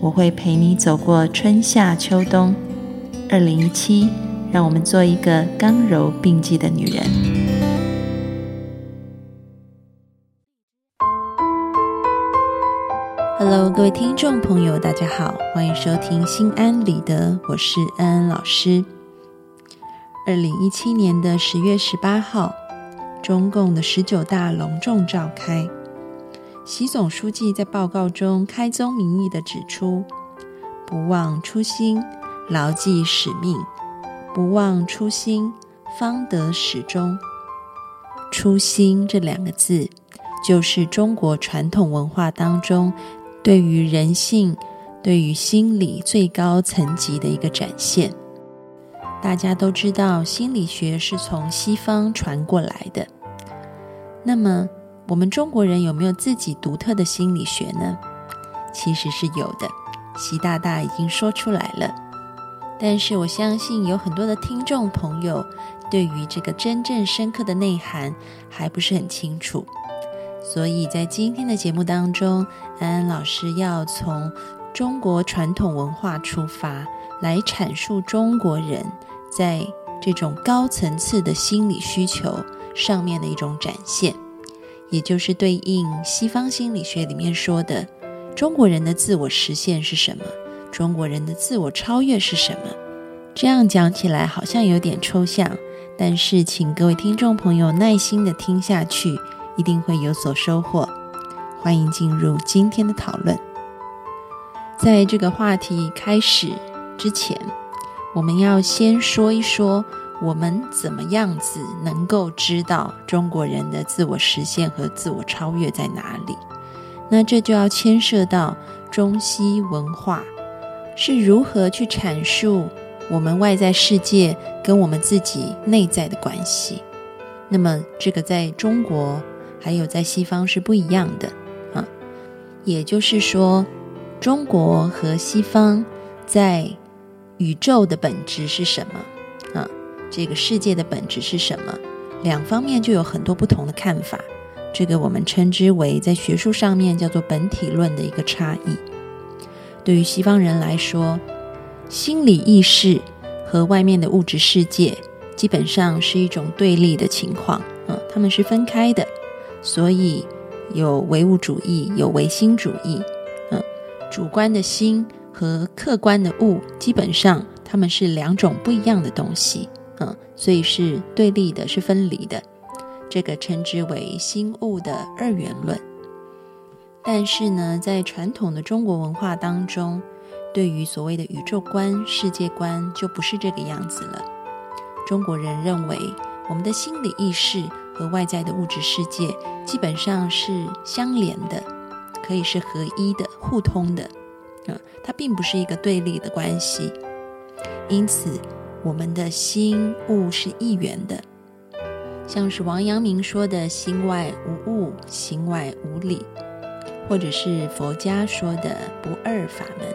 我会陪你走过春夏秋冬。二零一七，让我们做一个刚柔并济的女人。Hello，各位听众朋友，大家好，欢迎收听《心安理得》，我是安安老师。二零一七年的十月十八号，中共的十九大隆重召开。习总书记在报告中开宗明义的指出：“不忘初心，牢记使命；不忘初心，方得始终。”初心这两个字，就是中国传统文化当中。对于人性，对于心理最高层级的一个展现。大家都知道，心理学是从西方传过来的。那么，我们中国人有没有自己独特的心理学呢？其实是有的，习大大已经说出来了。但是，我相信有很多的听众朋友对于这个真正深刻的内涵还不是很清楚。所以在今天的节目当中，安安老师要从中国传统文化出发，来阐述中国人在这种高层次的心理需求上面的一种展现，也就是对应西方心理学里面说的中国人的自我实现是什么，中国人的自我超越是什么。这样讲起来好像有点抽象，但是请各位听众朋友耐心的听下去。一定会有所收获。欢迎进入今天的讨论。在这个话题开始之前，我们要先说一说我们怎么样子能够知道中国人的自我实现和自我超越在哪里。那这就要牵涉到中西文化是如何去阐述我们外在世界跟我们自己内在的关系。那么，这个在中国。还有在西方是不一样的啊，也就是说，中国和西方在宇宙的本质是什么？这个世界的本质是什么？两方面就有很多不同的看法。这个我们称之为在学术上面叫做本体论的一个差异。对于西方人来说，心理意识和外面的物质世界基本上是一种对立的情况啊，他们是分开的。所以有唯物主义，有唯心主义，嗯，主观的心和客观的物，基本上他们是两种不一样的东西，嗯，所以是对立的，是分离的。这个称之为心物的二元论。但是呢，在传统的中国文化当中，对于所谓的宇宙观、世界观，就不是这个样子了。中国人认为，我们的心理意识。和外在的物质世界基本上是相连的，可以是合一的、互通的，啊，它并不是一个对立的关系。因此，我们的心物是一元的，像是王阳明说的“心外无物，心外无理”，或者是佛家说的“不二法门”。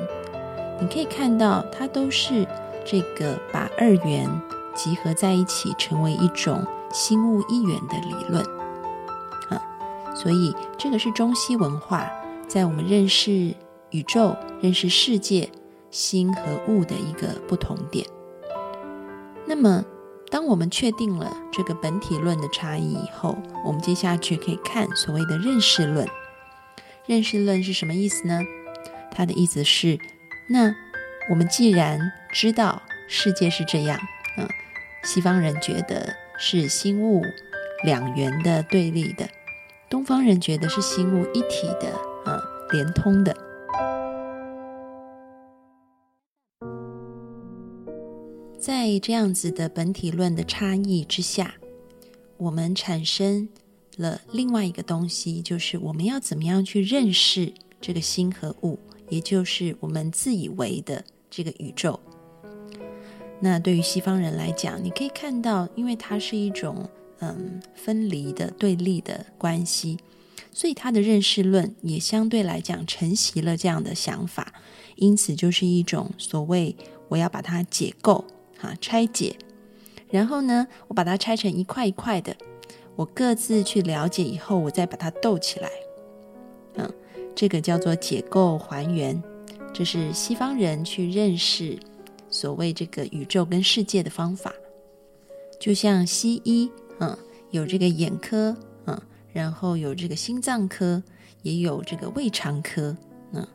你可以看到，它都是这个把二元集合在一起，成为一种。心物一元的理论，啊，所以这个是中西文化在我们认识宇宙、认识世界、心和物的一个不同点。那么，当我们确定了这个本体论的差异以后，我们接下去可以看所谓的认识论。认识论是什么意思呢？它的意思是，那我们既然知道世界是这样，嗯，西方人觉得。是心物两元的对立的，东方人觉得是心物一体的啊，连通的。在这样子的本体论的差异之下，我们产生了另外一个东西，就是我们要怎么样去认识这个心和物，也就是我们自以为的这个宇宙。那对于西方人来讲，你可以看到，因为它是一种嗯分离的对立的关系，所以他的认识论也相对来讲承袭了这样的想法，因此就是一种所谓我要把它解构啊拆解，然后呢，我把它拆成一块一块的，我各自去了解以后，我再把它斗起来，嗯，这个叫做解构还原，这是西方人去认识。所谓这个宇宙跟世界的方法，就像西医，嗯，有这个眼科，嗯，然后有这个心脏科，也有这个胃肠科，嗯，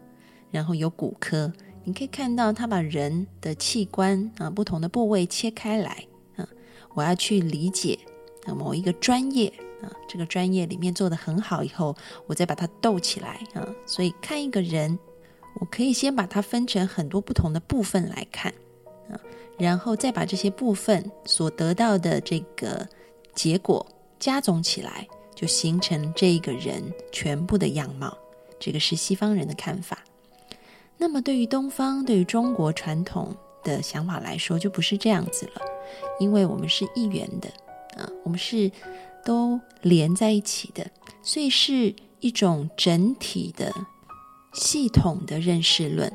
然后有骨科。你可以看到，他把人的器官啊，不同的部位切开来，啊，我要去理解啊某一个专业啊，这个专业里面做的很好以后，我再把它斗起来啊。所以看一个人，我可以先把它分成很多不同的部分来看啊。然后再把这些部分所得到的这个结果加总起来，就形成这一个人全部的样貌。这个是西方人的看法。那么对于东方、对于中国传统的想法来说，就不是这样子了，因为我们是一元的啊，我们是都连在一起的，所以是一种整体的系统的认识论。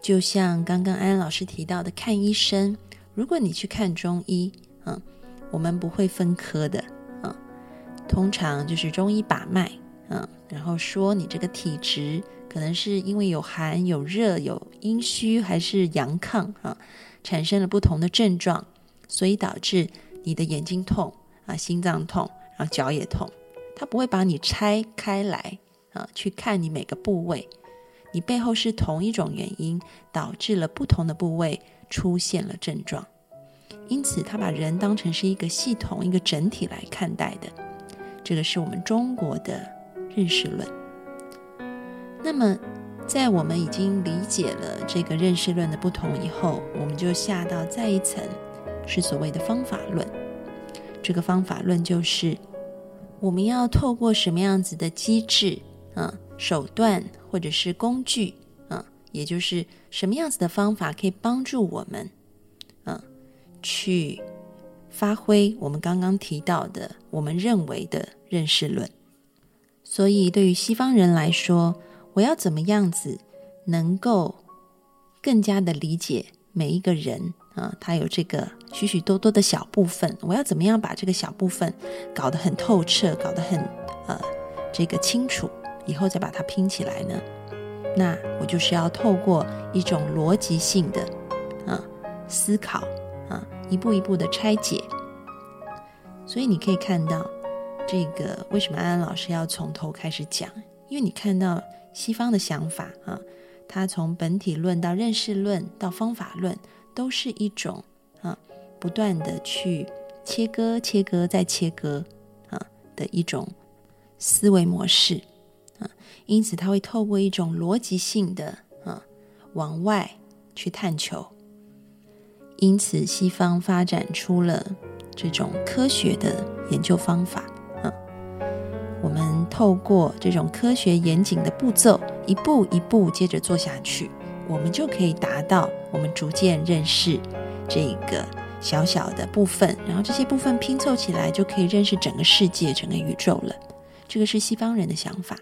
就像刚刚安安老师提到的，看医生，如果你去看中医，嗯，我们不会分科的，嗯，通常就是中医把脉，嗯，然后说你这个体质可能是因为有寒、有热、有阴虚还是阳亢啊，产生了不同的症状，所以导致你的眼睛痛啊，心脏痛，然后脚也痛，他不会把你拆开来啊，去看你每个部位。你背后是同一种原因导致了不同的部位出现了症状，因此他把人当成是一个系统、一个整体来看待的。这个是我们中国的认识论。那么，在我们已经理解了这个认识论的不同以后，我们就下到再一层，是所谓的方法论。这个方法论就是我们要透过什么样子的机制，啊？手段或者是工具，嗯，也就是什么样子的方法可以帮助我们，嗯，去发挥我们刚刚提到的我们认为的认识论。所以，对于西方人来说，我要怎么样子能够更加的理解每一个人啊？他有这个许许多多的小部分，我要怎么样把这个小部分搞得很透彻，搞得很呃这个清楚？以后再把它拼起来呢？那我就是要透过一种逻辑性的啊思考啊，一步一步的拆解。所以你可以看到，这个为什么安安老师要从头开始讲？因为你看到西方的想法啊，它从本体论到认识论到方法论，都是一种啊不断的去切割、切割再切割啊的一种思维模式啊。因此，他会透过一种逻辑性的啊往外去探求。因此，西方发展出了这种科学的研究方法。透过这种科学严谨的步骤，一步一步接着做下去，我们就可以达到我们逐渐认识这个小小的部分，然后这些部分拼凑起来，就可以认识整个世界、整个宇宙了。这个是西方人的想法。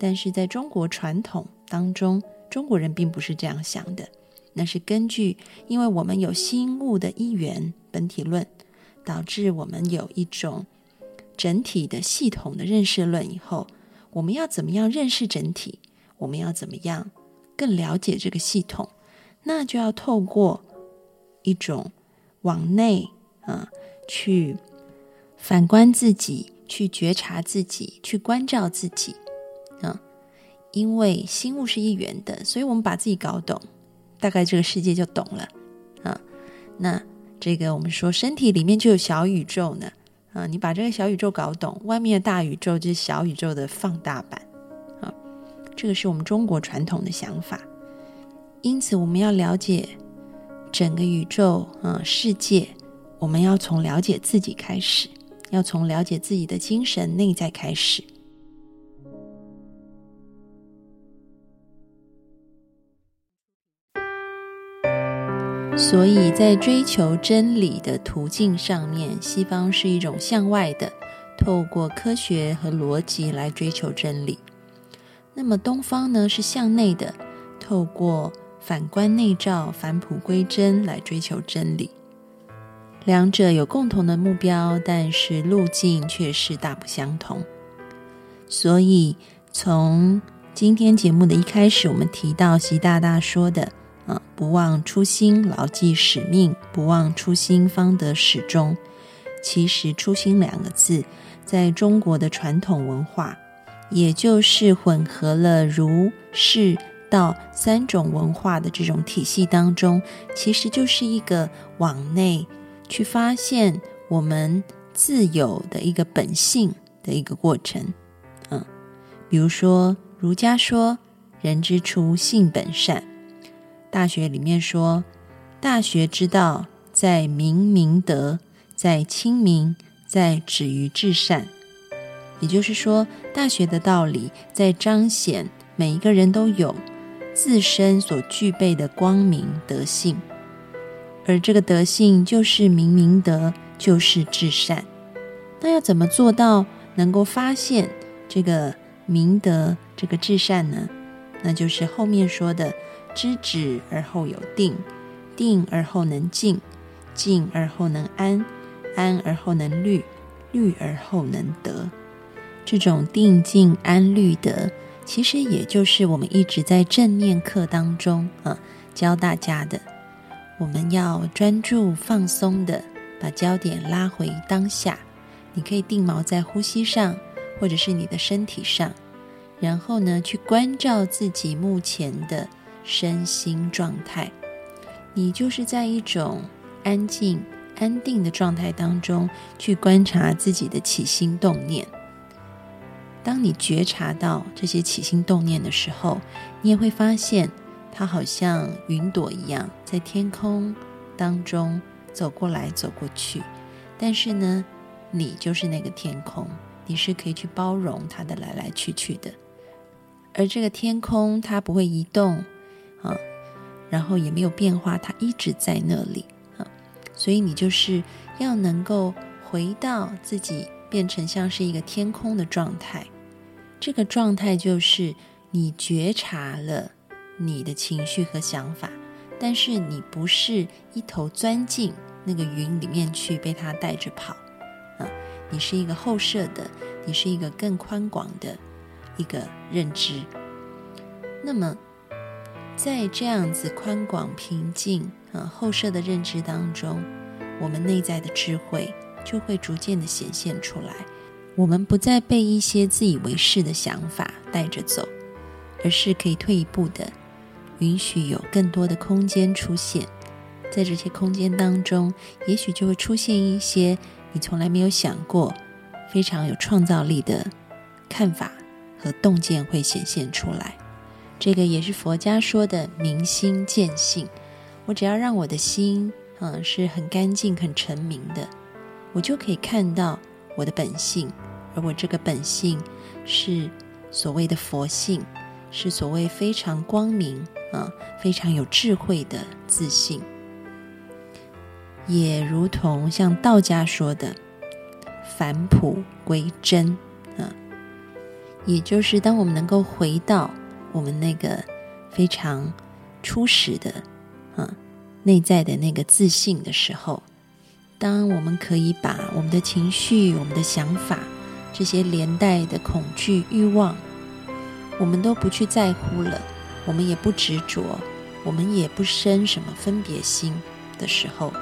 但是在中国传统当中，中国人并不是这样想的。那是根据，因为我们有心物的一元本体论，导致我们有一种整体的系统的认识论。以后我们要怎么样认识整体？我们要怎么样更了解这个系统？那就要透过一种往内啊去反观自己，去觉察自己，去关照自己。啊，因为心物是一元的，所以我们把自己搞懂，大概这个世界就懂了啊。那这个我们说身体里面就有小宇宙呢啊，你把这个小宇宙搞懂，外面的大宇宙就是小宇宙的放大版啊。这个是我们中国传统的想法，因此我们要了解整个宇宙啊世界，我们要从了解自己开始，要从了解自己的精神内在开始。所以在追求真理的途径上面，西方是一种向外的，透过科学和逻辑来追求真理；那么东方呢，是向内的，透过反观内照、返璞归真来追求真理。两者有共同的目标，但是路径却是大不相同。所以，从今天节目的一开始，我们提到习大大说的。啊！不忘初心，牢记使命；不忘初心，方得始终。其实“初心”两个字，在中国的传统文化，也就是混合了儒、释、道三种文化的这种体系当中，其实就是一个往内去发现我们自有的一个本性的一个过程。嗯，比如说儒家说：“人之初，性本善。”大学里面说，大学之道在明明德，在亲民，在止于至善。也就是说，大学的道理在彰显每一个人都有自身所具备的光明德性，而这个德性就是明明德，就是至善。那要怎么做到能够发现这个明德、这个至善呢？那就是后面说的。知止而后有定，定而后能静，静而后能安，安而后能虑，虑而后能得。这种定静安虑得，其实也就是我们一直在正念课当中啊教大家的。我们要专注放松的，把焦点拉回当下。你可以定锚在呼吸上，或者是你的身体上，然后呢，去关照自己目前的。身心状态，你就是在一种安静、安定的状态当中去观察自己的起心动念。当你觉察到这些起心动念的时候，你也会发现它好像云朵一样在天空当中走过来走过去。但是呢，你就是那个天空，你是可以去包容它的来来去去的。而这个天空它不会移动。然后也没有变化，它一直在那里啊，所以你就是要能够回到自己变成像是一个天空的状态，这个状态就是你觉察了你的情绪和想法，但是你不是一头钻进那个云里面去被它带着跑啊，你是一个后设的，你是一个更宽广的一个认知，那么。在这样子宽广、平静、啊后设的认知当中，我们内在的智慧就会逐渐的显现出来。我们不再被一些自以为是的想法带着走，而是可以退一步的，允许有更多的空间出现。在这些空间当中，也许就会出现一些你从来没有想过、非常有创造力的看法和洞见会显现出来。这个也是佛家说的明心见性。我只要让我的心，嗯，是很干净、很澄明的，我就可以看到我的本性。而我这个本性是所谓的佛性，是所谓非常光明啊、非常有智慧的自信。也如同像道家说的“返璞归真”啊，也就是当我们能够回到。我们那个非常初始的，啊，内在的那个自信的时候，当我们可以把我们的情绪、我们的想法这些连带的恐惧、欲望，我们都不去在乎了，我们也不执着，我们也不生什么分别心的时候，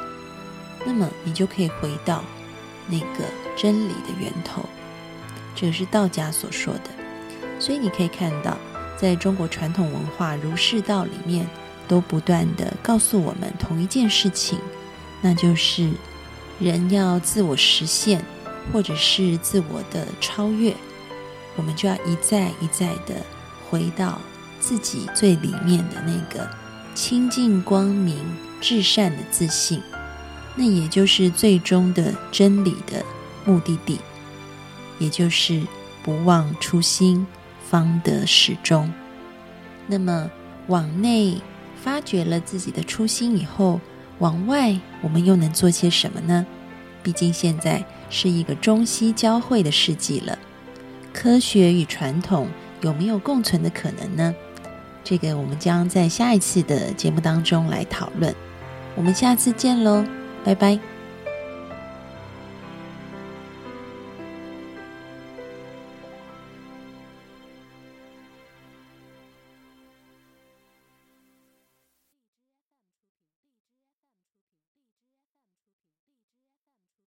那么你就可以回到那个真理的源头。这是道家所说的，所以你可以看到。在中国传统文化儒释道里面，都不断的告诉我们同一件事情，那就是人要自我实现，或者是自我的超越，我们就要一再一再的回到自己最里面的那个清净光明至善的自信，那也就是最终的真理的目的地，也就是不忘初心。方得始终。那么，往内发掘了自己的初心以后，往外，我们又能做些什么呢？毕竟现在是一个中西交汇的世纪了，科学与传统有没有共存的可能呢？这个我们将在下一次的节目当中来讨论。我们下次见喽，拜拜。